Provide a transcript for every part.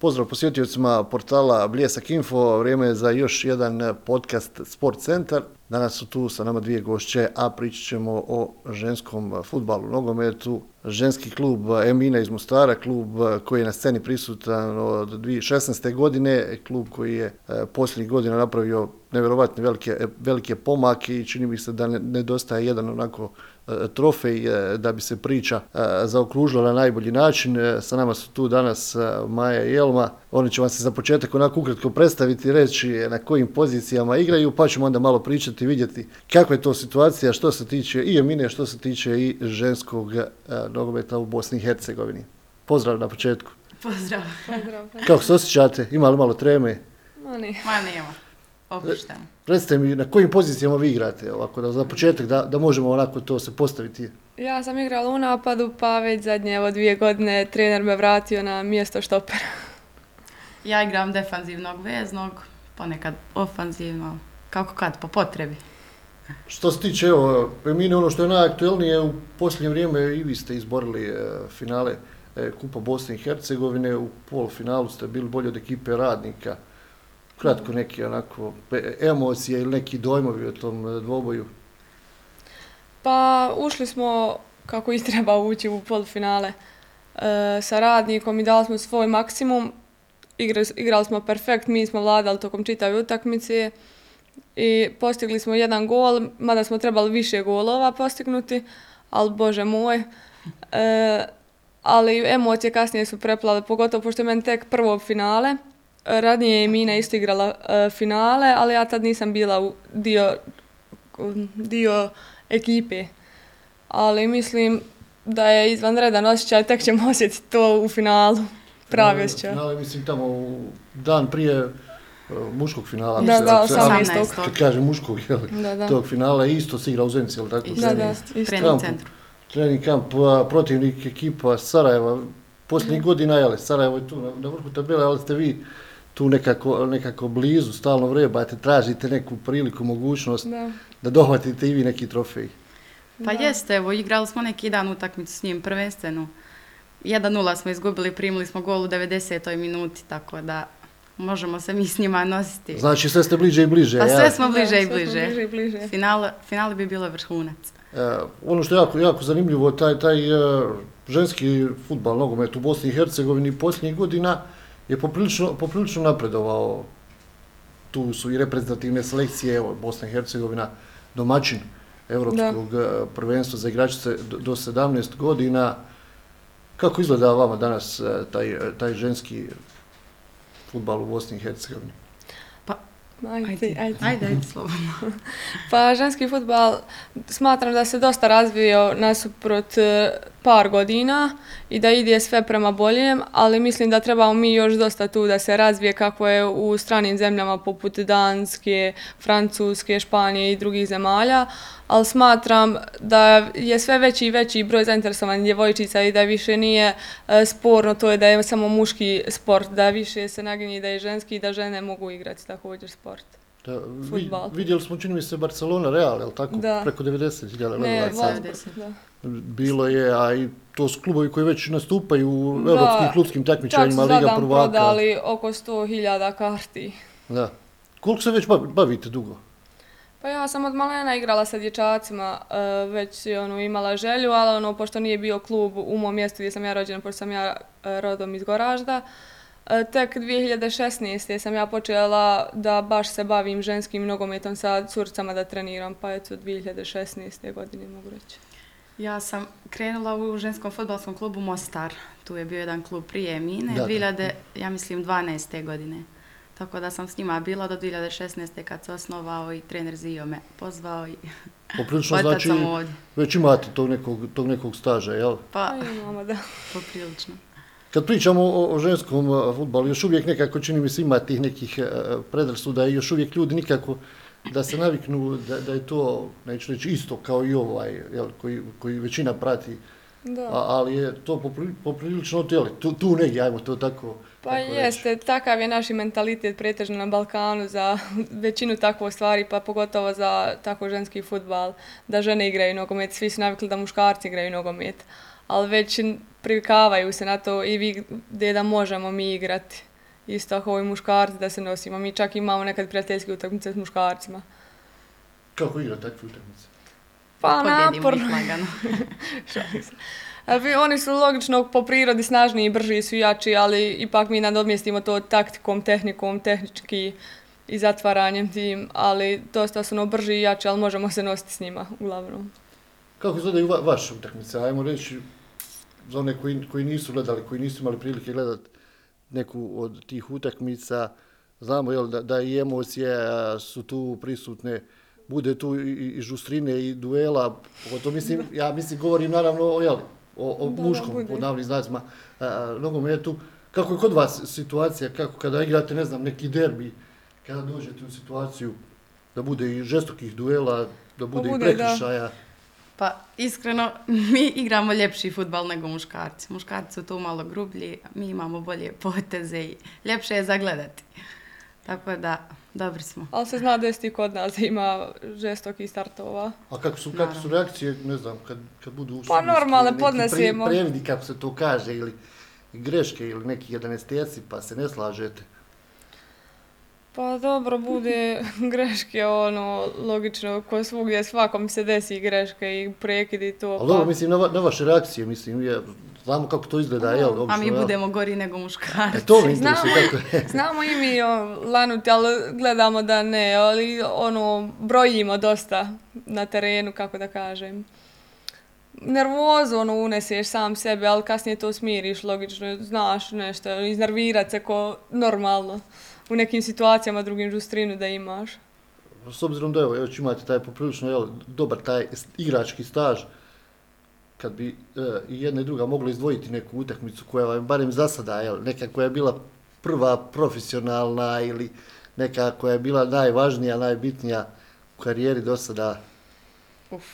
Pozdrav posjetiocima portala Bljesak Info, vrijeme je za još jedan podcast Sport Centar. Danas su tu sa nama dvije gošće, a pričat ćemo o ženskom futbalu, nogometu. Ženski klub Emina iz Mostara, klub koji je na sceni prisutan od 2016. godine, klub koji je e, posljednjih godina napravio nevjerovatne velike, velike pomake i čini mi se da nedostaje jedan onako trofej e, da bi se priča e, zaokružila na najbolji način. Sa nama su tu danas Maja i Elma. Oni će vam se za početak onako ukratko predstaviti, reći na kojim pozicijama igraju, pa ćemo onda malo pričati i vidjeti kakva je to situacija što se tiče i Emine, što se tiče i ženskog nogometa u Bosni i Hercegovini. Pozdrav na početku. Pozdrav. Pozdrav. Kako se osjećate? Ima li malo treme? Ma nije. Ma nije opušteno. Recite mi, na kojim pozicijama vi igrate, ovako, da, za početak, da, da možemo onako to se postaviti? Ja sam igrala u napadu, pa već zadnje evo, dvije godine trener me vratio na mjesto štopera. Ja igram defanzivnog veznog, ponekad ofanzivno, kako kad, po potrebi. Što se tiče, evo, Emine, ono što je najaktuelnije, u posljednje vrijeme i vi ste izborili e, finale e, Kupa Bosne i Hercegovine, u polufinalu ste bili bolji od ekipe radnika kratko neki onako emocije ili neki dojmovi o tom e, dvoboju? Pa ušli smo kako i treba ući u polufinale e, sa radnikom i dali smo svoj maksimum. Igrali, igrali smo perfekt, mi smo vladali tokom čitave utakmice i postigli smo jedan gol, mada smo trebali više golova postignuti, ali bože moj. E, ali emocije kasnije su preplale, pogotovo pošto je meni tek prvo finale. Radnije je Mina isto igrala uh, finale, ali ja tad nisam bila u dio, dio ekipe. Ali mislim da je izvanredan osjećaj, tek ćemo osjetiti to u finalu. Pravi osjećaj. Finale, mislim, tamo u dan prije uh, muškog finala. Da, da, 18. Kad kaže muškog, jel, da, da. tog finala, isto se igra u Zenici, jel tako? Isto, da, da, isto. Trening centru. Trening kamp, protivnik ekipa Sarajeva, posljednjih godina, jel, Sarajevo je tu na, na vrhu tabela, ali ste vi tu nekako, nekako blizu, stalno vrebate, tražite neku priliku, mogućnost da, da dohvatite i vi neki trofej. Pa da. jeste, evo, igrali smo neki dan utakmicu s njim prvenstveno. 1-0 smo izgubili, primili smo gol u 90. minuti, tako da možemo se mi s njima nositi. Znači sve ste bliže i bliže, pa ja? sve smo bliže, da, i, bliže. Sve smo bliže i bliže. Finale, finale bi bilo vrhunac. E, ono što je jako, jako zanimljivo, taj, taj uh, ženski futbal, nogomet u Bosni i Hercegovini posljednjih godina, je poprilično, poprilično napredovao. Tu su i reprezentativne selekcije, evo, Bosna i Hercegovina, domaćin Evropskog da. Eh, prvenstva za igračice do, do 17 godina. Kako izgleda vama danas eh, taj, eh, taj ženski futbal u Bosni i Hercegovini? Ajde, ajde. Ajde, ajde, ajde slobodno. pa ženski futbal smatram da se dosta razvio nasuprot par godina i da ide sve prema boljem, ali mislim da trebamo mi još dosta tu da se razvije kako je u stranim zemljama poput Danske, Francuske, Španije i drugih zemalja, ali smatram da je sve veći i veći broj zainteresovanih djevojčica i da više nije e, sporno to je da je samo muški sport, da više se naginje da je ženski i da žene mogu igrati također sport. Da, Futbal. vidjeli smo, čini mi se, Barcelona Real, je li tako? Da. Preko 90.000 Ne, 20, da. Bilo je, a i to su klubovi koji već nastupaju u evropskim klubskim takmičanjima Liga prvaka. Čak su prodali oko 100.000 karti. Da. Koliko se već bavite dugo? Pa ja sam od malena igrala sa dječacima, uh, već ono, imala želju, ali ono, pošto nije bio klub u mom mjestu gdje sam ja rođena, pošto sam ja uh, rodom iz Goražda, uh, tek 2016. sam ja počela da baš se bavim ženskim nogometom sa curcama da treniram, pa eto 2016. godine mogu reći. Ja sam krenula u ženskom fotbalskom klubu Mostar, tu je bio jedan klub prije Mine, da, 2000, ja mislim 12. godine. Tako da sam s njima bila do 2016. kad se osnovao i trener Zio me pozvao i Poprilično znači, sam ovdje. već imate tog nekog, tog nekog staža, jel? Pa, imamo, da. Poprilično. Kad pričamo o, o ženskom futbalu, još uvijek nekako čini mi se ima tih nekih predrasuda i još uvijek ljudi nikako da se naviknu da, da je to, neću reći, isto kao i ovaj, jel, koji, koji većina prati Da. A, ali je to poprilično tijeli. Tu, tu negdje, ajmo to tako Pa tako jeste, reći. takav je naš mentalitet pretežno na Balkanu za većinu takvog stvari, pa pogotovo za tako ženski futbal, da žene igraju nogomet, svi su navikli da muškarci igraju nogomet, ali već privikavaju se na to i vi gdje da možemo mi igrati. isto tako i muškarci da se nosimo. Mi čak imamo nekad prijateljske utakmice s muškarcima. Kako igra takve utakmice? Pa Pobjedimo naporno. Ali oni su logično po prirodi snažniji i brži su jači, ali ipak mi nadomjestimo to taktikom, tehnikom, tehnički i zatvaranjem tim, ali dosta su no brži i jači, ali možemo se nositi s njima uglavnom. Kako izgledaju va vaše utakmice? Ajmo reći za one koji, koji nisu gledali, koji nisu imali prilike gledati neku od tih utakmica. Znamo jel, da, da i emocije su tu prisutne, bude tu i, i- žustrine i duela, pogotovo mislim, ja mislim govorim naravno o, jel, o, o Da, muškom, bude. pod navodnim znacima, nogometu. Kako je kod vas situacija, kako kada igrate, ne znam, neki derbi, kada dođete u situaciju da bude i žestokih duela, da bude, bude, i da. Pa iskreno, mi igramo ljepši futbal nego muškarci. Muškarci su tu malo grublji, mi imamo bolje poteze i ljepše je zagledati. Tako da, dobri smo. Ali se zna desiti i kod nas da ima žestokih startova. A kako su, kako su reakcije, ne znam, kad, kad budu u Pa normalne, podnesemo. Pre, previdi, kako se to kaže, ili greške, ili neki jedanesteci, pa se ne slažete. Pa dobro, bude greške, ono, logično, ko svugdje svakom se desi greške i prekidi to. Ali pa- dobro, mislim, na, va- na vaše reakcije, mislim, je, znamo kako to izgleda, jel? A obično, mi jel? budemo gori nego muškarci. E, to me Znamo, kako je. znamo i mi o, lanuti, ali gledamo da ne, ali ono, brojimo dosta na terenu, kako da kažem. Nervozu ono uneseš sam sebe, ali kasnije to smiriš, logično, znaš nešto, iznervirat se ko normalno u nekim situacijama drugim žustrinu da imaš. S obzirom da evo, već imate taj poprilično jel, dobar taj igrački staž, kad bi e, i jedna i druga mogla izdvojiti neku utakmicu koja vam barem za sada, jel, neka koja je bila prva profesionalna ili neka koja je bila najvažnija, najbitnija u karijeri do sada, Uf.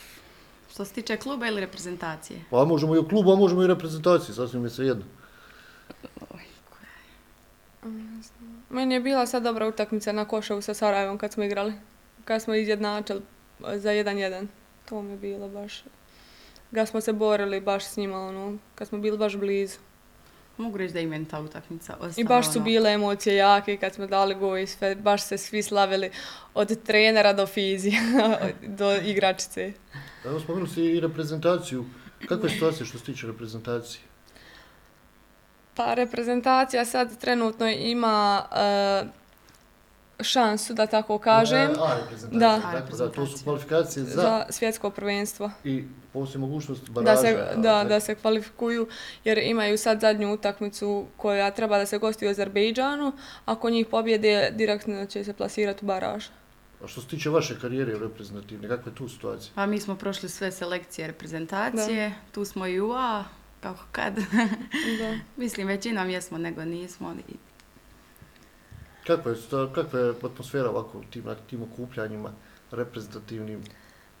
Što se tiče kluba ili reprezentacije? pa možemo i u klubu, a možemo i u reprezentaciji, sasvim je sve jedno. Meni je bila sad dobra utakmica na Košavu sa Sarajevom kad smo igrali. Kad smo izjednačili e, za 1-1. To mi je bilo baš... Kad smo se borili baš s njima, ono, kad smo bili baš blizu. Mogu reći da je meni ta utakmica ostala. I baš su ono, bile emocije jake kad smo dali gol i sve, baš se svi slavili od trenera do fizija, do igračice. Evo, spomenuli ste i reprezentaciju. Kakva je situacija što se tiče reprezentacije? Pa reprezentacija sad trenutno ima e, šansu, da tako kažem, A, reprezentacija, Da. A, tako da, to su kvalifikacije za, za svjetsko prvenstvo. i postoji mogućnost baraža. da se, da, da se kvalifikuju jer imaju sad zadnju utakmicu koja treba da se gosti u Azerbejdžanu. Ako njih pobjede, direktno će se plasirati u baraž. A što se tiče vaše karijere reprezentativne, kakva je tu situacija? Pa mi smo prošli sve selekcije reprezentacije, tu smo i u A, kako kad. Da. Mislim, većinom jesmo nego nismo. I Kakva je, sta- kakva je atmosfera ovako u tim, tim okupljanjima reprezentativnim?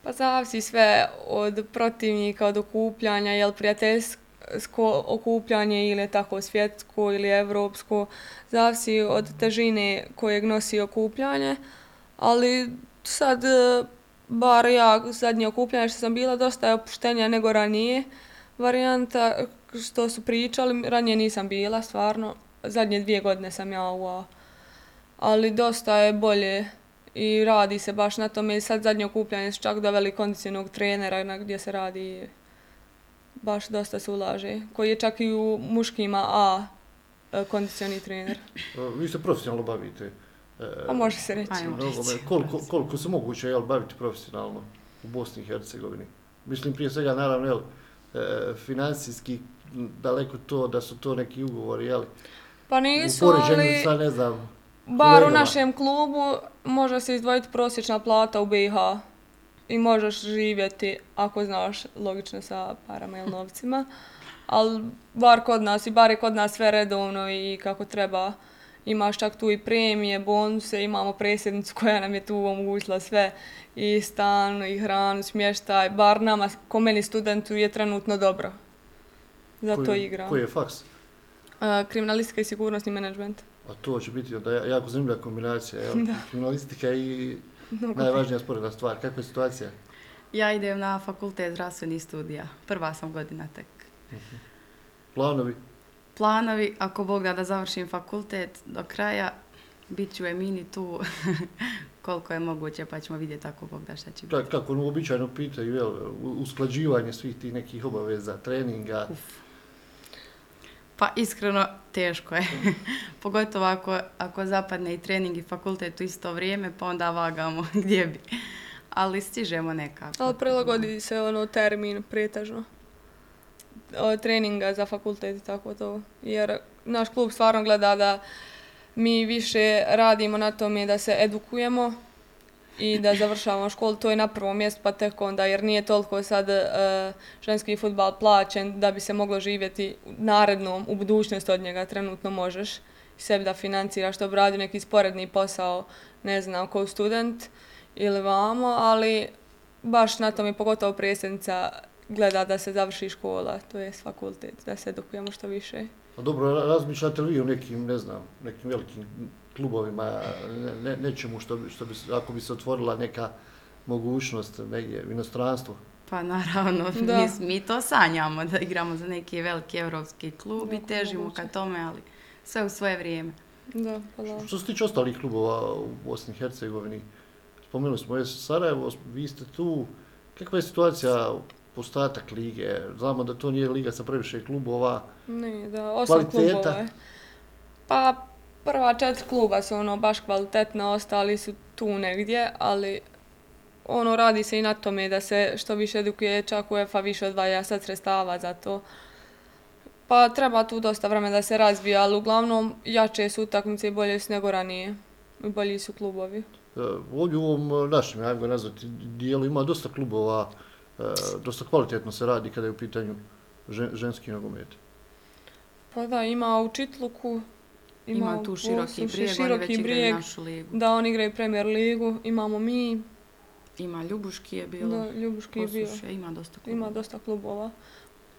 Pa zavisi sve od protivnika, od okupljanja, jel prijateljsko okupljanje ili je tako svjetsko ili evropsko. Zavisi od težine kojeg nosi okupljanje, ali sad, e, bar ja zadnje okupljanje što sam bila, dosta je opuštenja nego ranije. Varijanta što su pričali, ranije nisam bila, stvarno. Zadnje dvije godine sam ja u A. Ali dosta je bolje i radi se baš na tome. Sad zadnje okupljanje su čak doveli kondicionog trenera na gdje se radi baš dosta se ulaže. Koji je čak i u muškima A e, kondicioni trener. E, Vi se profesionalno bavite. e, A može se reći. Ajmo. Koliko, koliko se moguće jel, baviti profesionalno u Bosni i Hercegovini? Mislim, prije svega, naravno, jel, e, financijski m, daleko to da su to neki ugovori, jel? Pa nisu, ali sa, ne znam, bar u našem klubu može se izdvojiti prosječna plata u BiH. I možeš živjeti, ako znaš, logično sa parama ili novcima. Ali bar kod nas, i bar je kod nas sve redovno i kako treba. Imaš čak tu i premije, bonuse, imamo predsjednicu koja nam je tu omogućila sve. I stan, i hranu, smještaj. Bar nama, ko meni studentu, je trenutno dobro. Zato koji, igram. koji je faks? Kriminalistika i sigurnosni menadžment. A to će biti onda jako zanimljiva kombinacija, jel? Da. Kriminalistika i Mnogo najvažnija sporedna stvar. Kakva je situacija? ja idem na fakultet zdravstvenih studija. Prva sam godina tek. Planovi? Planovi, ako Bog da da završim fakultet do kraja, bit ću Emini tu koliko je moguće, pa ćemo vidjeti ako Bog da šta će biti. Kako ono običajno pitaju, jel, usklađivanje svih tih nekih obaveza, treninga? Uf. Pa iskreno teško je. Pogotovo ako, ako zapadne i trening i fakultet u isto vrijeme, pa onda vagamo gdje bi. Ali stižemo nekako. Ali prilagodi se ono termin pretežno treninga za fakultet i tako to. Jer naš klub stvarno gleda da mi više radimo na tome da se edukujemo i da završavamo školu, to je na prvom mjestu pa tek onda, jer nije toliko sad uh, ženski futbal plaćen da bi se moglo živjeti narednom, u budućnosti od njega trenutno možeš sebi da financiraš, što bi radio neki sporedni posao, ne znam, kao student ili vamo, ali baš na tom je pogotovo predsjednica gleda da se završi škola, to je fakultet, da se edukujemo što više. A dobro, razmišljate li vi o nekim, ne znam, nekim velikim klubovima, ne, nečemu što bi, što bi, ako bi se otvorila neka mogućnost negdje u inostranstvu? Pa naravno, mi, mi to sanjamo da igramo za neki veliki evropski klub i težimo ka tome, ali sve u svoje vrijeme. Da, pa da. Što se tiče ostalih klubova u Bosni i Hercegovini, spomenuli smo je Sarajevo, vi ste tu, kakva je situacija postatak lige? Znamo da to nije liga sa previše klubova. Ne, da, osam klubova je. Pa, prva četiri kluba su ono baš kvalitetna, ostali su tu negdje, ali ono radi se i na tome da se što više edukuje, čak UEFA više odvaja sad sredstava za to. Pa treba tu dosta vremena da se razvija, ali uglavnom jače su utakmice i bolje su nego ranije. Bolji su klubovi. E, ovdje u ovom našem, ajmo ga nazvati, dijelu ima dosta klubova, dosta kvalitetno se radi kada je u pitanju ženski nogomet. Pa da, ima u Čitluku, ima, ima tu široki brijeg, široki oni već brijeg, našu ligu. Da, oni igraju premier ligu, imamo mi. Ima Ljubuški je bilo. Da, Ljubuški je bio. Ima dosta klubova. Ima dosta klubova.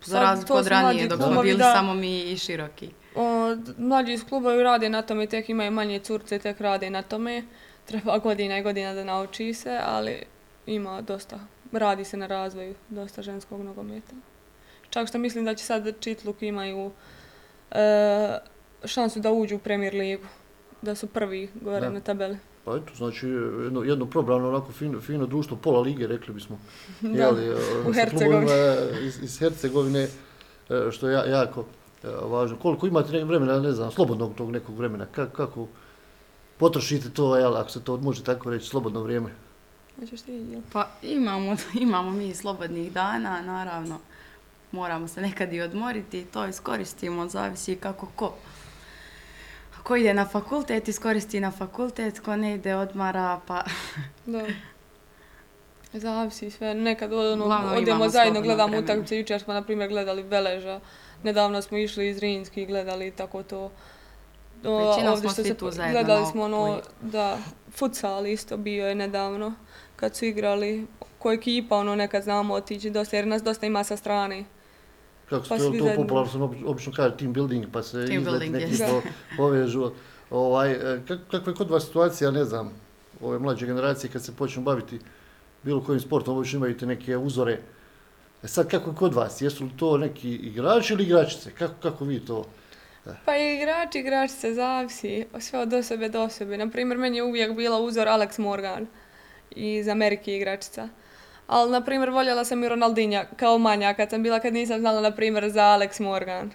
Za razliku od ranije, dok smo bili da, samo mi i široki. O, mlađi iz klubovi rade na tome, tek imaju manje curce, tek rade na tome. Treba godina i godina da nauči se, ali ima dosta. Radi se na razvoju dosta ženskog nogometa. Čak što mislim da će sad Čitluk imaju e, šansu da uđu u Premier ligu, da su prvi gore na tabeli. Pa eto, znači jedno, jedno probrano, onako fino, fino društvo, pola lige, rekli bismo. Da, jeli, u Hercegovini. Iz, iz Hercegovine, e, što je jako e, važno. Koliko imate vremena, ne znam, slobodnog tog nekog vremena, kako, kako potrošite to, jel, ako se to može tako reći, slobodno vrijeme? Hoćeš ti, jel? Pa imamo, imamo mi slobodnih dana, naravno. Moramo se nekad i odmoriti, to iskoristimo, zavisi kako ko ko ide na fakultet, iskoristi na fakultet, ko ne ide odmara, pa... da. Zavisi sve. Nekad ono, odemo zajedno, gledamo utakmice. Jučer smo, na primjer, gledali Beleža. Nedavno smo išli iz Rinski, gledali tako to. O, Većinom smo svi tu zajedno. Gledali smo ono, da, futsal isto bio je nedavno. Kad su igrali, ko ekipa, ono, nekad znamo otići dosta, jer nas dosta ima sa strane kako se pa to, to popularno sam obično kaže team building pa se team izlet neki yes. po, povežu. Ovaj, e, kak, kakva je kod vas situacija, ne znam, ove mlađe generacije kad se počnu baviti bilo kojim sportom, obično imaju neke uzore. E sad kako je kod vas, jesu li to neki igrači ili igračice? Kako, kako vi to? E. Pa i igrači, igračice, zavisi sve od osobe do osobe. Naprimjer, meni je uvijek bila uzor Alex Morgan iz Amerike igračica. Ali, na primjer, voljela sam i Ronaldinja kao manja kad sam bila, kad nisam znala, na primjer, za Alex Morgan.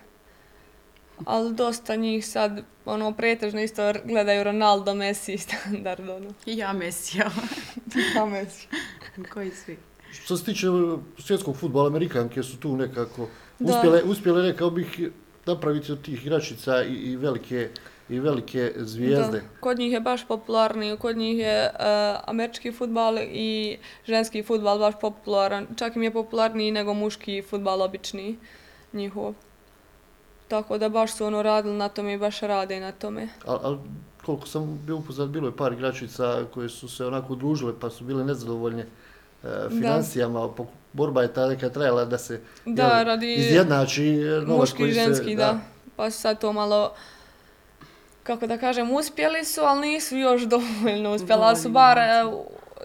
Ali dosta njih sad, ono, pretežno isto gledaju Ronaldo, Messi, standard, ono. I ja Messi, ja. ja Messi. Koji svi? Što se tiče uh, svjetskog futbola, Amerikanke su tu nekako uspjele, uspjele, rekao bih, napraviti od tih igračica i, i velike i velike zvijezde. Da, kod njih je baš popularni, kod njih je uh, američki futbal i ženski futbal baš popularan. Čak im je popularniji nego muški futbal obični njihov. Tako da baš su ono radili na tome i baš rade na tome. Al, al koliko sam bio upoznat, bilo je par igračica koje su se onako udružile pa su bile nezadovoljne uh, financijama. Da. Borba je ta neka trajala da se da, jel, radi izjednači novac muški koji ženski, se... Da. da. Pa sad to malo kako da kažem, uspjeli su, ali nisu još dovoljno uspjeli, ali su bar,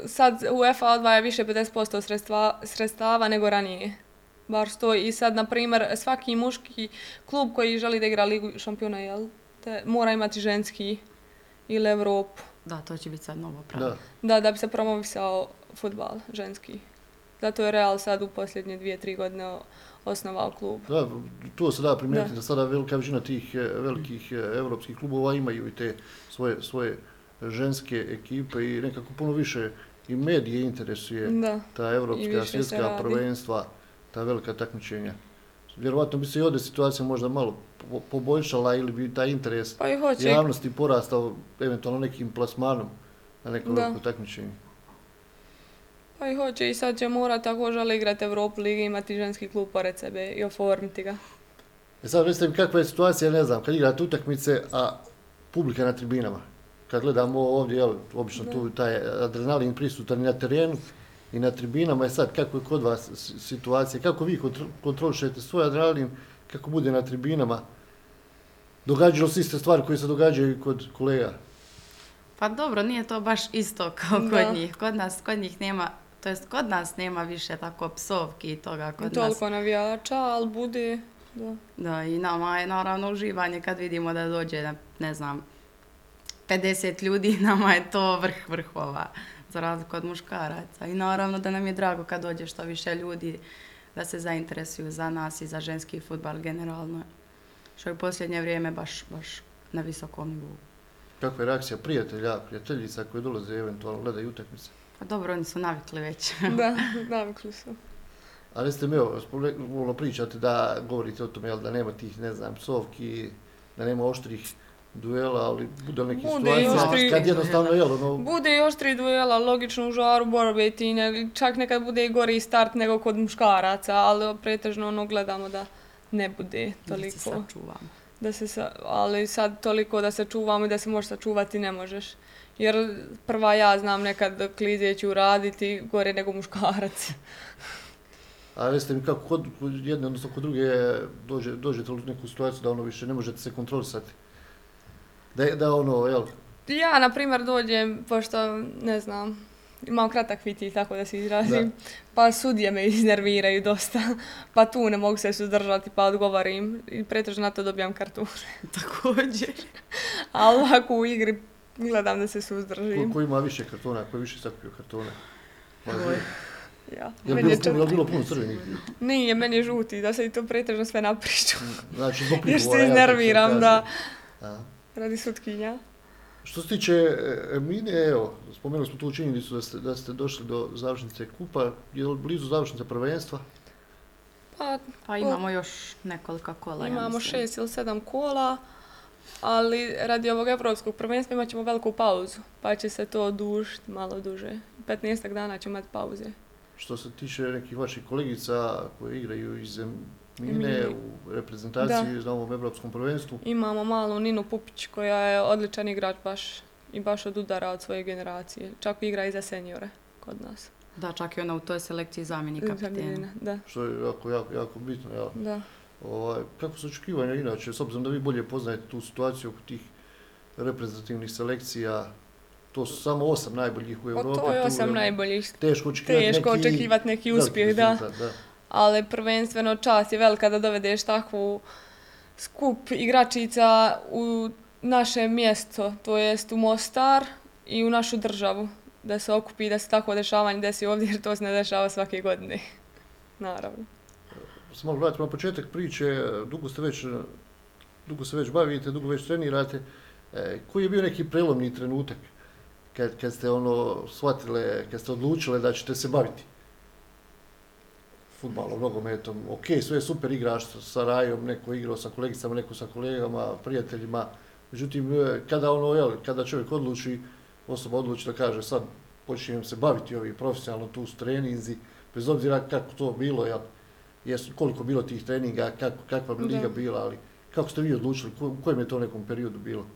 sad UEFA odvaja više 50% sredstva, sredstava nego ranije. Bar stoji. I sad, na primjer, svaki muški klub koji želi da igra Ligu šampiona, jel? Te, mora imati ženski ili Evropu. Da, to će biti sad novo pravilo. Da. da, da bi se promovisao futbal ženski. Zato je Real sad u posljednje dvije, tri godine osnovao klub. Da, to se da primijetiti da. da sada velika većina tih e, velikih e, evropskih klubova imaju i te svoje, svoje ženske ekipe i nekako puno više i medije interesuje da. ta evropska svjetska prvenstva, ta velika takmičenja. Vjerovatno bi se i ovdje situacija možda malo poboljšala ili bi taj interes pa javnosti porastao eventualno nekim plasmanom na neko veliko takmičenje. Pa i hoće i sad će morat tako žele igrati Evropu ligi, imati ženski klub pored sebe i oformiti ga. E sad recite mi kakva je situacija, ne znam, kad igrate utakmice, a publika na tribinama. Kad gledamo ovdje, jel, obično da. tu taj adrenalin prisutan na terenu i na tribinama, je sad kako je kod vas situacija, kako vi kontrolišete svoj adrenalin, kako bude na tribinama, događalo se iste stvari koje se događaju kod kolega? Pa dobro, nije to baš isto kao da. kod njih. Kod nas, kod njih nema to jest kod nas nema više tako psovki i toga kod Toliko nas. Toliko navijača, ali bude, da. Da, i nama je naravno uživanje kad vidimo da dođe, ne znam, 50 ljudi, nama je to vrh vrhova, za razliku od muškaraca. I naravno da nam je drago kad dođe što više ljudi da se zainteresuju za nas i za ženski futbal generalno. Što je u posljednje vrijeme baš, baš na visokom nivou. Kakva je reakcija prijatelja, prijateljica koji dolaze eventualno gledaju utakmice? Pa dobro, oni su navikli već. da, navikli su. Ali ste mi ovo pričate da govorite o tome da nema tih, ne znam, psovki, da nema oštrih duela, ali bude neki situacija oštri, kad jednostavno je ono... Bude i oštri duela, logično u žaru borbe i ti, ne, čak nekad bude i gori start nego kod muškaraca, ali pretežno ono gledamo da ne bude toliko. Da se sačuvamo. Da se sa, ali sad toliko da se čuvamo i da se možeš sačuvati ne možeš. Jer prva ja znam nekad klizije ću raditi gore nego muškarac. A jeste mi kako kod jedne, odnosno kod druge, dođe, dođete u neku situaciju da ono više ne možete se kontrolisati? Da, da ono, jel? Ja, na primjer, dođem, pošto, ne znam, imam kratak viti, tako da se izrazim, da. pa sudije me iznerviraju dosta, pa tu ne mogu se suzdržati, pa odgovarim i pretežno na to dobijam kartune. Također. Ali ovako u igri gledam da se suzdržim. Ko, ko ima više kartona, ko je više sakupio kartone? Ja. Je li bilo, je bilo puno crvenih? Nije, meni je žuti, da se i to pretežno sve napriču. Znači, zbog prigovora. Još se iznerviram, da. A. Radi sutkinja. Što se tiče e, Mine, evo, spomenuli smo tu činjenicu da ste, da ste došli do završnice kupa. Je li blizu završnice prvenstva? Pa, pa imamo još nekoliko kola. Imamo ja šest ili sedam kola ali radi ovog evropskog prvenstva imat ćemo veliku pauzu, pa će se to dužiti malo duže. 15 dana ćemo imati pauze. Što se tiče nekih vaših kolegica koje igraju iz Mine u reprezentaciji da. na ovom evropskom prvenstvu? Imamo malu Ninu Pupić koja je odličan igrač baš i baš od udara od svoje generacije. Čak igra i za seniore kod nas. Da, čak i ona u toj selekciji zamjeni kapitena. Da. Što je jako, jako, jako bitno. Ja. Da. Ovaj, kako su očekivanja inače, s obzirom da vi bolje poznajete tu situaciju oko tih reprezentativnih selekcija, to su samo osam najboljih u Evropi. Pa to je osam najboljih. Teško očekivati teško neki, očekivati neki uspjeh, da. da. Ali prvenstveno čast je velika da dovedeš takvu skup igračica u naše mjesto, to jest u Mostar i u našu državu. Da se okupi, da se tako dešavanje desi ovdje, jer to se ne dešava svake godine. Naravno Samo vratimo na početak priče, dugo ste već, dugo se već bavite, dugo već trenirate. E, koji je bio neki prelomni trenutak kad, kad ste ono shvatile, kad ste odlučile da ćete se baviti futbalom, nogometom? Ok, sve je super igraš sa Rajom, neko igrao sa kolegicama, neko sa kolegama, prijateljima. Međutim, e, kada ono, jel, kada čovjek odluči, osoba odluči da kaže sad počinjem se baviti ovi profesionalno tu s treninzi, bez obzira kako to bilo, jel, jesu, koliko bilo tih treninga, kako, kakva bi liga bila, ali kako ste vi odlučili, u kojem je to nekom periodu bilo?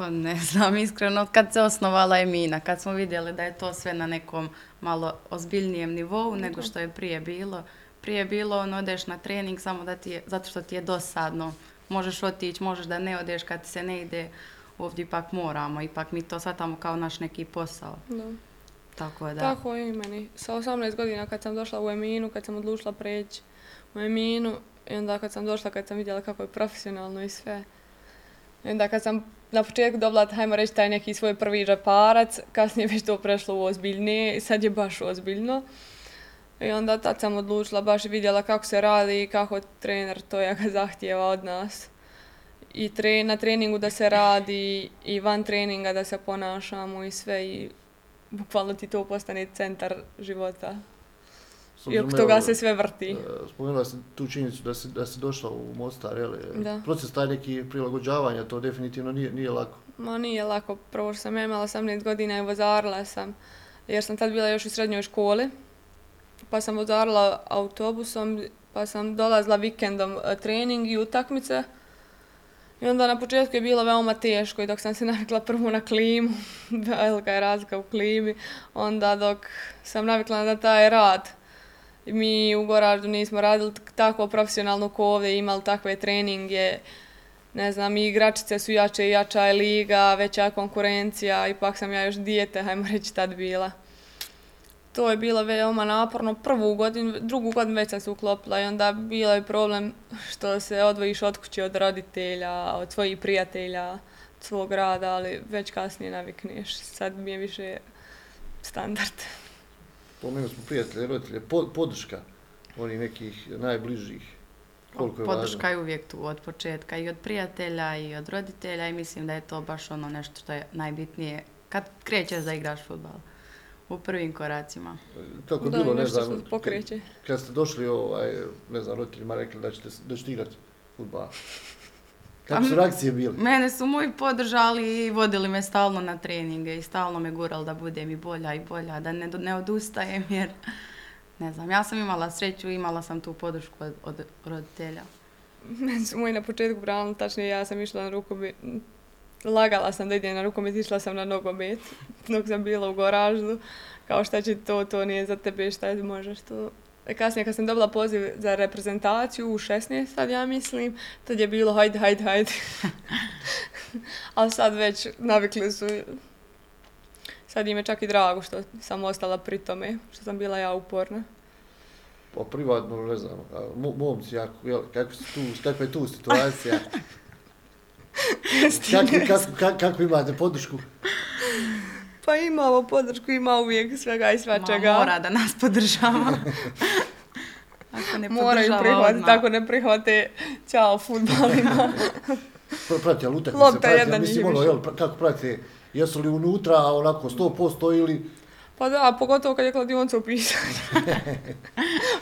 Pa ne znam, iskreno, kad se osnovala Emina, kad smo vidjeli da je to sve na nekom malo ozbiljnijem nivou nego što je prije bilo. Prije bilo, on odeš na trening samo da ti je, zato što ti je dosadno. Možeš otići, možeš da ne odeš kad se ne ide, ovdje ipak moramo, ipak mi to sad kao naš neki posao. Da. Tako je, da. Tako je i meni. Sa 18 godina kad sam došla u Eminu, kad sam odlučila preći u Eminu i onda kad sam došla, kad sam vidjela kako je profesionalno i sve. I onda kad sam na početku dobila, hajmo reći, taj neki svoj prvi džeparac, kasnije već to prešlo u ozbiljnije i sad je baš ozbiljno. I onda tad sam odlučila, baš vidjela kako se radi i kako trener to ja ga zahtijeva od nas. I tre, na treningu da se radi i van treninga da se ponašamo i sve i bukvalno ti to postane centar života. I oko toga se sve vrti. E, spomenula sam tu činjenicu da si, da si došla u Mostar, jel? Da. Proces taj neki prilagođavanja, to definitivno nije, nije lako. Ma nije lako. Prvo što sam ja imala 18 godina i vozarila sam, jer sam tad bila još u srednjoj školi. Pa sam vozarila autobusom, pa sam dolazila vikendom e, trening i utakmice. I onda na početku je bilo veoma teško i dok sam se navikla prvo na klimu, velika je razlika u klimi, onda dok sam navikla na taj rad, mi u Goraždu nismo radili tako profesionalno ko ovdje, imali takve treninge, ne znam, i igračice su jače i jača je liga, veća konkurencija, ipak sam ja još dijete, hajmo reći, tad bila. To je bilo veoma naporno. Prvu godinu, drugu godinu već sam se uklopila i onda bilo je problem što se odvojiš od kuće, od roditelja, od svojih prijatelja, od svog rada, ali već kasnije navikneš. Sad mi je više standard spomenuli smo prijatelje, roditelje, podrška onih nekih najbližih. Koliko je podrška je uvijek tu od početka i od prijatelja i od roditelja i mislim da je to baš ono nešto što je najbitnije kad krećeš da igraš futbal u prvim koracima. Kako je bilo, ne znam, pokreće. kad ste došli, ovaj, ne znam, roditeljima rekli da ćete, da ćete igrati futbal. Kako su reakcije bile? Mene su moji podržali i vodili me stalno na treninge i stalno me gurali da budem i bolja i bolja, da ne, ne odustajem jer, ne znam, ja sam imala sreću, imala sam tu podršku od, od roditelja. Meni su moji na početku branili, tačnije ja sam išla na rukomet, lagala sam da idem na rukomet, išla sam na nogomet dok sam bila u garažu, kao šta će to, to nije za tebe, šta možeš to kasnije kad sam dobila poziv za reprezentaciju u 16 sad ja mislim, tad je bilo hajde, hajde, hajde. Ali sad već navikli su, sad im je čak i drago što sam ostala pri tome, što sam bila ja uporna. Pa privatno, ne znam, momci, jako, kako, su tu, kakva je tu situacija? kako, kako, kako imate podršku? Pa imamo podršku, ima uvijek svega i svačega. Ma, mora da nas podržava. Ako ne Moraju prihvatiti, tako ne prihvate, ćao futbalima. Prati, ali utakmice prati, ja mislim, ono, jel, kako prati, jesu li unutra, onako, 100% ili... Pa da, pogotovo kad je kladionca upisati.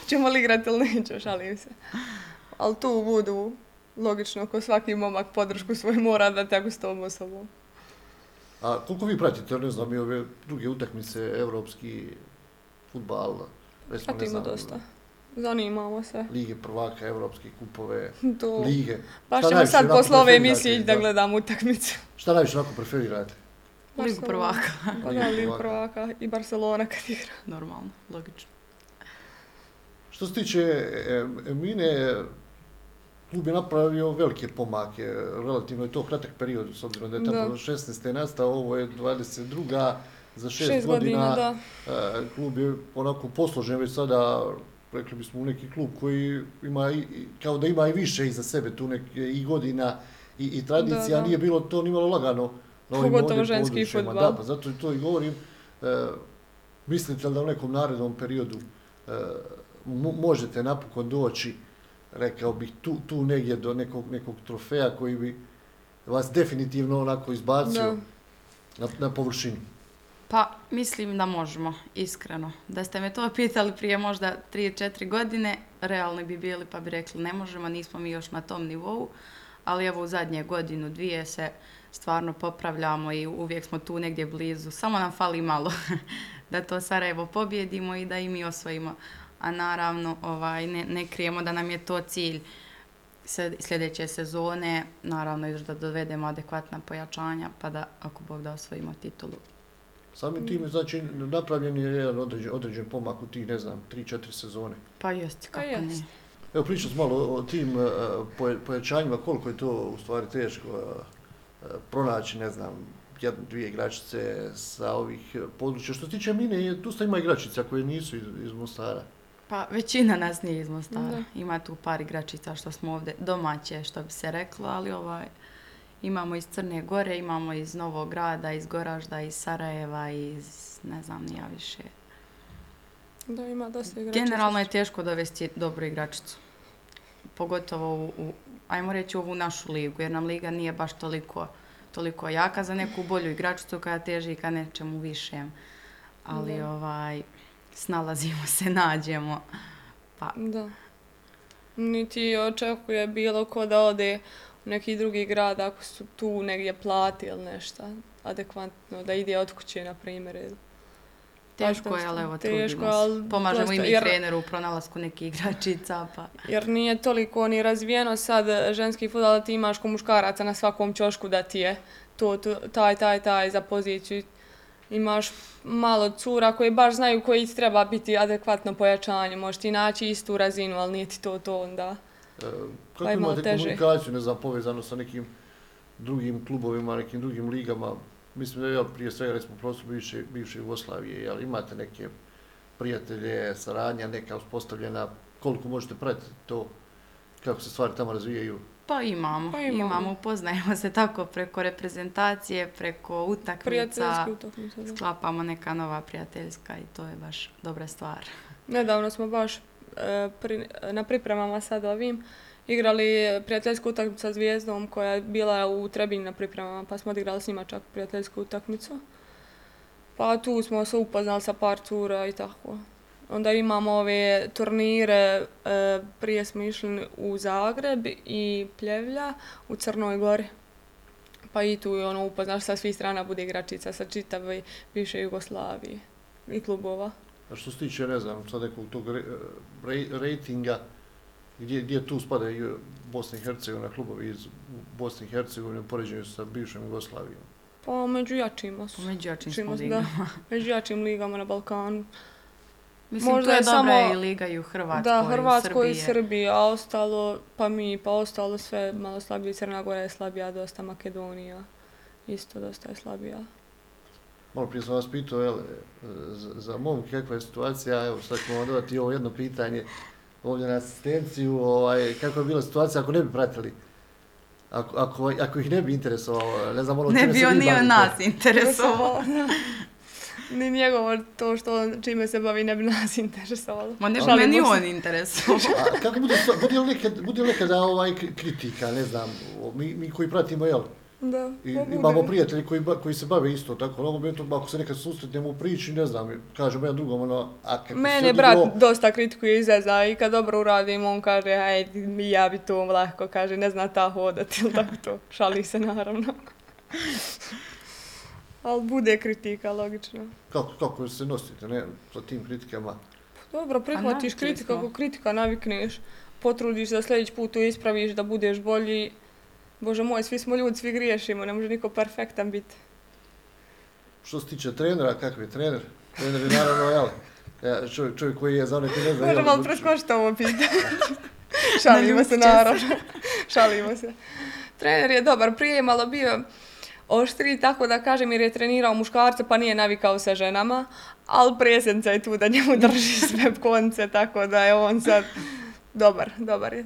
Čemo li igrati ili neću, šalim se. Ali tu budu, logično, ko svaki momak podršku svoj mora da tako s tom osobom. A koliko vi pratite, ne znam, i ove druge utakmice, evropski futbal? Pratimo dosta. Zanimamo se. Lige prvaka, evropske kupove, to. lige. Baš ćemo sad posle ove emisije da gledam utakmice. Šta najviše onako preferirate? Ligu prvaka. Pa da, Ligu prvaka i Barcelona kad igra. Normalno, logično. Što se tiče e, Mine, klub je napravio velike pomake, relativno je to kratak period, s obzirom da je tamo 16. nastao, ovo je 22. za 6 godina. Da. E, klub je onako posložen već sada, rekli bismo, u neki klub koji ima, i, kao da ima i više iza sebe, tu neke i godina i, i tradicija, da, da. nije bilo to nimalo lagano na ovim Pogotovo ženski futbol. Da, pa zato to i govorim. E, mislite li da u nekom narednom periodu e, možete napokon doći rekao bih, tu, tu negdje do nekog, nekog trofeja koji bi vas definitivno onako izbacio na, na površinu? Pa, mislim da možemo, iskreno. Da ste me to pitali prije možda 3-4 godine, realni bi bili pa bi rekli ne možemo, nismo mi još na tom nivou, ali evo u zadnje godinu, dvije se stvarno popravljamo i uvijek smo tu negdje blizu. Samo nam fali malo da to Sarajevo pobjedimo i da i mi osvojimo a naravno ovaj, ne, ne krijemo da nam je to cilj sljedeće sezone, naravno još da dovedemo adekvatna pojačanja, pa da ako Bog da osvojimo titulu. Samim tim, znači, napravljen je jedan određen, određen pomak u tih, ne znam, 3-4 sezone. Pa jest, kako pa jest. Evo, pričam malo o tim uh, pojačanjima, koliko je to u stvari teško uh, pronaći, ne znam, jednu, dvije igračice sa ovih područja. Što se tiče mine, tu sta ima igračica koje nisu iz, iz Mostara. Pa većina nas nije iz Mostara. Ima tu par igračica što smo ovdje domaće, što bi se reklo, ali ovaj, imamo iz Crne Gore, imamo iz Novog grada, iz Goražda, iz Sarajeva, iz ne znam nija više. Da, ima dosta igračica. Generalno je teško dovesti dobru igračicu. Pogotovo u, u, ajmo reći, ovu našu ligu, jer nam liga nije baš toliko, toliko jaka za neku bolju igračicu koja teži ka nečemu višem. Ali da. ovaj, snalazimo se, nađemo. Pa. Da. Niti očekuje bilo ko da ode u neki drugi grad ako su tu negdje plati ili nešto adekvatno, da ide od kuće, na primjer. Teško je, ali evo, teško, ali Pomažemo dosta, i mi jer, treneru u pronalasku nekih igračica. Pa. Jer nije toliko ni razvijeno sad ženski futbol da ti imaš ko muškaraca na svakom čošku da ti je to, to, taj, taj, taj za poziciju imaš malo cura koji baš znaju koji ti treba biti adekvatno pojačanje. Možeš ti naći istu razinu, ali nije ti to to onda. E, kako pa imate teže. komunikaciju, ne znam, povezano sa nekim drugim klubovima, nekim drugim ligama? Mislim da je prije svega, recimo, prostor bivše, bivše Jugoslavije, jel imate neke prijatelje, saradnja, neka uspostavljena, koliko možete pratiti to, kako se stvari tamo razvijaju? Pa imamo, pa imamo, imamo, upoznajemo se tako preko reprezentacije, preko utakmica, utakmice, sklapamo neka nova prijateljska i to je baš dobra stvar. Nedavno smo baš e, pri, na pripremama sad ovim igrali prijateljsku utakmicu sa Zvijezdom koja je bila u Trebinju na pripremama, pa smo odigrali s njima čak prijateljsku utakmicu. Pa tu smo se upoznali sa par cura i tako. Onda imamo ove turnire, e, prije smo išli u Zagreb i Pljevlja u Crnoj Gori. Pa i tu ono, upoznaš sa svih strana bude igračica sa čitave više Jugoslavije i klubova. A što se tiče, ne znam, sad nekog tog re, re, rejtinga, gdje, gdje tu spadaju Bosna i Hercegovina, klubovi iz Bosne i Hercegovine u poređenju sa bivšom Jugoslavijom? Pa među jačima su. Među jačim smo ligama. Da, među jačim ligama na Balkanu. Mislim, Možda je samo i Liga i u Hrvatskoj, da, Hrvatskoj i Srbiji, a ostalo, pa mi, pa ostalo sve malo slabije. Crna Gora je slabija, dosta Makedonija, isto dosta je slabija. Malo prije sam vas pitao, jel, za, za mom kakva je situacija, evo sad ćemo dodati ovo jedno pitanje ovdje na asistenciju, ovaj, kakva je bila situacija ako ne bi pratili Ako, ako, ako ih ne bi interesovalo, ne znam ono ne bi on nije nas interesovao. Ni njegovo to što čime se bavi ne bi nas interesovalo. Ma ne meni on interesovao. A kako bude, bude li nekad, bude li nekada ovaj kritika, ne znam, mi, mi koji pratimo, jel? Da, I, imamo prijatelji koji, koji se bave isto tako, ono momentu, ako se nekad susretnemo u priči, ne znam, kažemo jedan drugom, ono, a kako Mene brat bilo... dosta kritikuje izeza i kad dobro uradim, on kaže, ajde, ja bi to lahko, kaže, ne zna ta hodati, ili tako to, šali se naravno. Ali bude kritika, logično. Kako, kako se nosite ne, sa tim kritikama? Dobro, prihvatiš kritiku, ako kritika navikneš, potrudiš da sljedeći put to ispraviš, da budeš bolji. Bože moj, svi smo ljudi, svi griješimo, ne može niko perfektan biti. Što se tiče trenera, kakav je trener? Trener je naravno, jel? Ja, čovjek, čovjek koji je za koji ne zna... Može malo preskošiti ovo pitanje. Šalimo se, naravno. Šalimo se. Trener je dobar, prije je malo bio oštri, tako da kažem, jer je trenirao muškarce, pa nije navikao sa ženama, ali presenca je tu da njemu drži sve konce, tako da je on sad dobar, dobar je.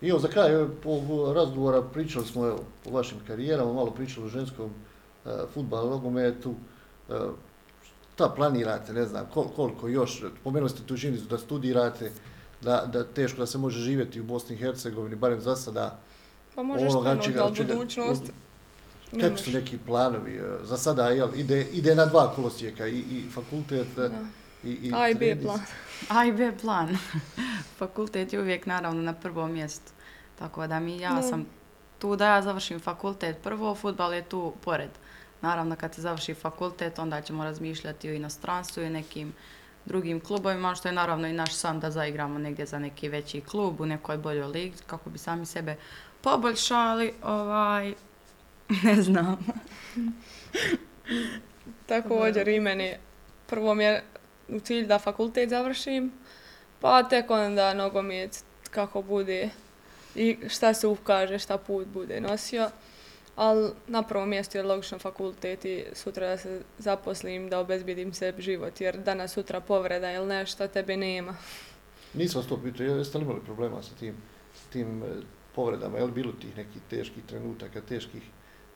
I evo, za kraj ovog razgovora pričali smo evo, o vašim karijerama, malo pričali o ženskom uh, futbalu, nogometu. Uh, šta planirate, ne znam, kol, koliko još, pomenuli ste tu žinicu da studirate, da, da teško da se može živjeti u Bosni i Hercegovini, barem za sada. Pa možeš krenuti, ali budućnost, Kako su neki planovi? E, za sada jel, ide, ide na dva kolosijeka, i, i fakultet e, da. i, i A i B plan. A i B plan. fakultet je uvijek naravno na prvom mjestu. Tako da mi, ja da. sam tu da ja završim fakultet prvo, futbal je tu pored. Naravno kad se završi fakultet, onda ćemo razmišljati o inostranstvu i nekim drugim klubovima, što je naravno i naš san da zaigramo negdje za neki veći klub u nekoj boljoj ligi, kako bi sami sebe poboljšali. Ovaj, Ne znam. Također i meni prvo mi je u cilj da fakultet završim, pa tek onda nogomet kako bude i šta se ukaže, šta put bude nosio. Ali na prvom mjestu je logično fakultet i sutra da se zaposlim, da obezbidim se život, jer danas sutra povreda ili nešto, tebe nema. Nisam vas to pitao, jeste li imali problema sa tim, sa tim e, povredama? Je li bilo tih nekih teških trenutaka, teških,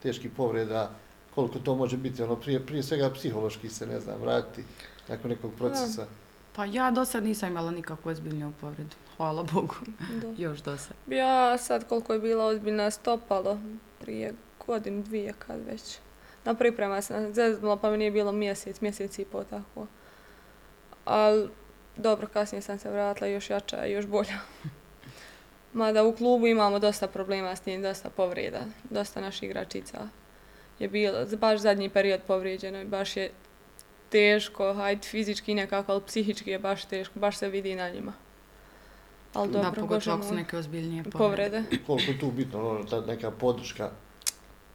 teških povreda? Koliko to može biti? Ono, prije, prije svega psihološki se, ne znam, vratiti nakon nekog procesa. Pa ja do sad nisam imala nikakvu ozbiljniju povredu. Hvala Bogu. Da. Još do sad. Ja sad koliko je bila ozbiljna stopalo, prije godinu, dvije kad već. Na priprema sam zeznula pa mi nije bilo mjesec, mjesec i pol tako. Ali dobro, kasnije sam se vratila još jača i još bolja. Mada u klubu imamo dosta problema s njim, dosta povreda, dosta naših igračica je bilo, baš zadnji period povrijeđeno i baš je teško, hajde fizički nekako, ali psihički je baš teško, baš se vidi na njima. Ali dobro, da, pogotovo ako su neke ozbiljnije povrede. Koliko je tu bitno, ono, ta neka podrška?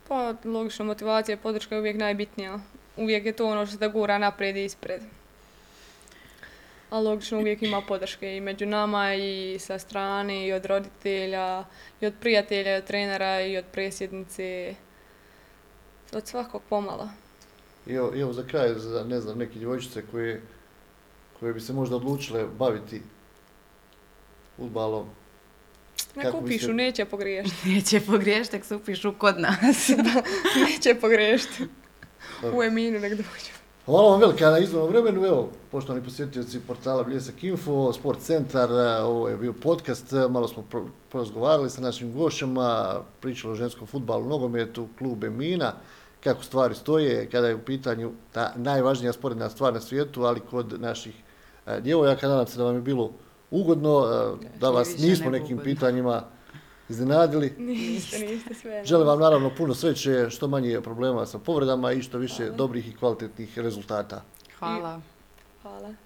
Pa, logično, motivacija i podrška je uvijek najbitnija. Uvijek je to ono što te gura naprijed i ispred. A logično uvijek ima podrške i među nama i sa strane i od roditelja i od prijatelja i od trenera i od presjednice. Od svakog pomala. I evo, evo za kraj, za ne znam, neke djevojčice koje, koje bi se možda odlučile baviti futbalom. Nek upišu, se... neće pogriješiti. neće pogriješiti, tek se upišu kod nas. neće pogriješiti. U Eminu nek dođu. Hvala vam velika na izvornom vremenu. Evo, poštovani posjetioci portala Bljesak Info, Sport Centar, ovo je bio podcast, malo smo porazgovarali sa našim gošćama, pričali o ženskom futbalu, nogometu, klub Emina, kako stvari stoje, kada je u pitanju ta najvažnija sporedna stvar na svijetu, ali kod naših djevojaka, nadam se da vam je bilo ugodno, da vas nismo nekim pitanjima iznenadili. Niste, niste sve. Želim vam naravno puno sreće, što manje problema sa povredama i što više dobrih i kvalitetnih rezultata. Hvala. Hvala.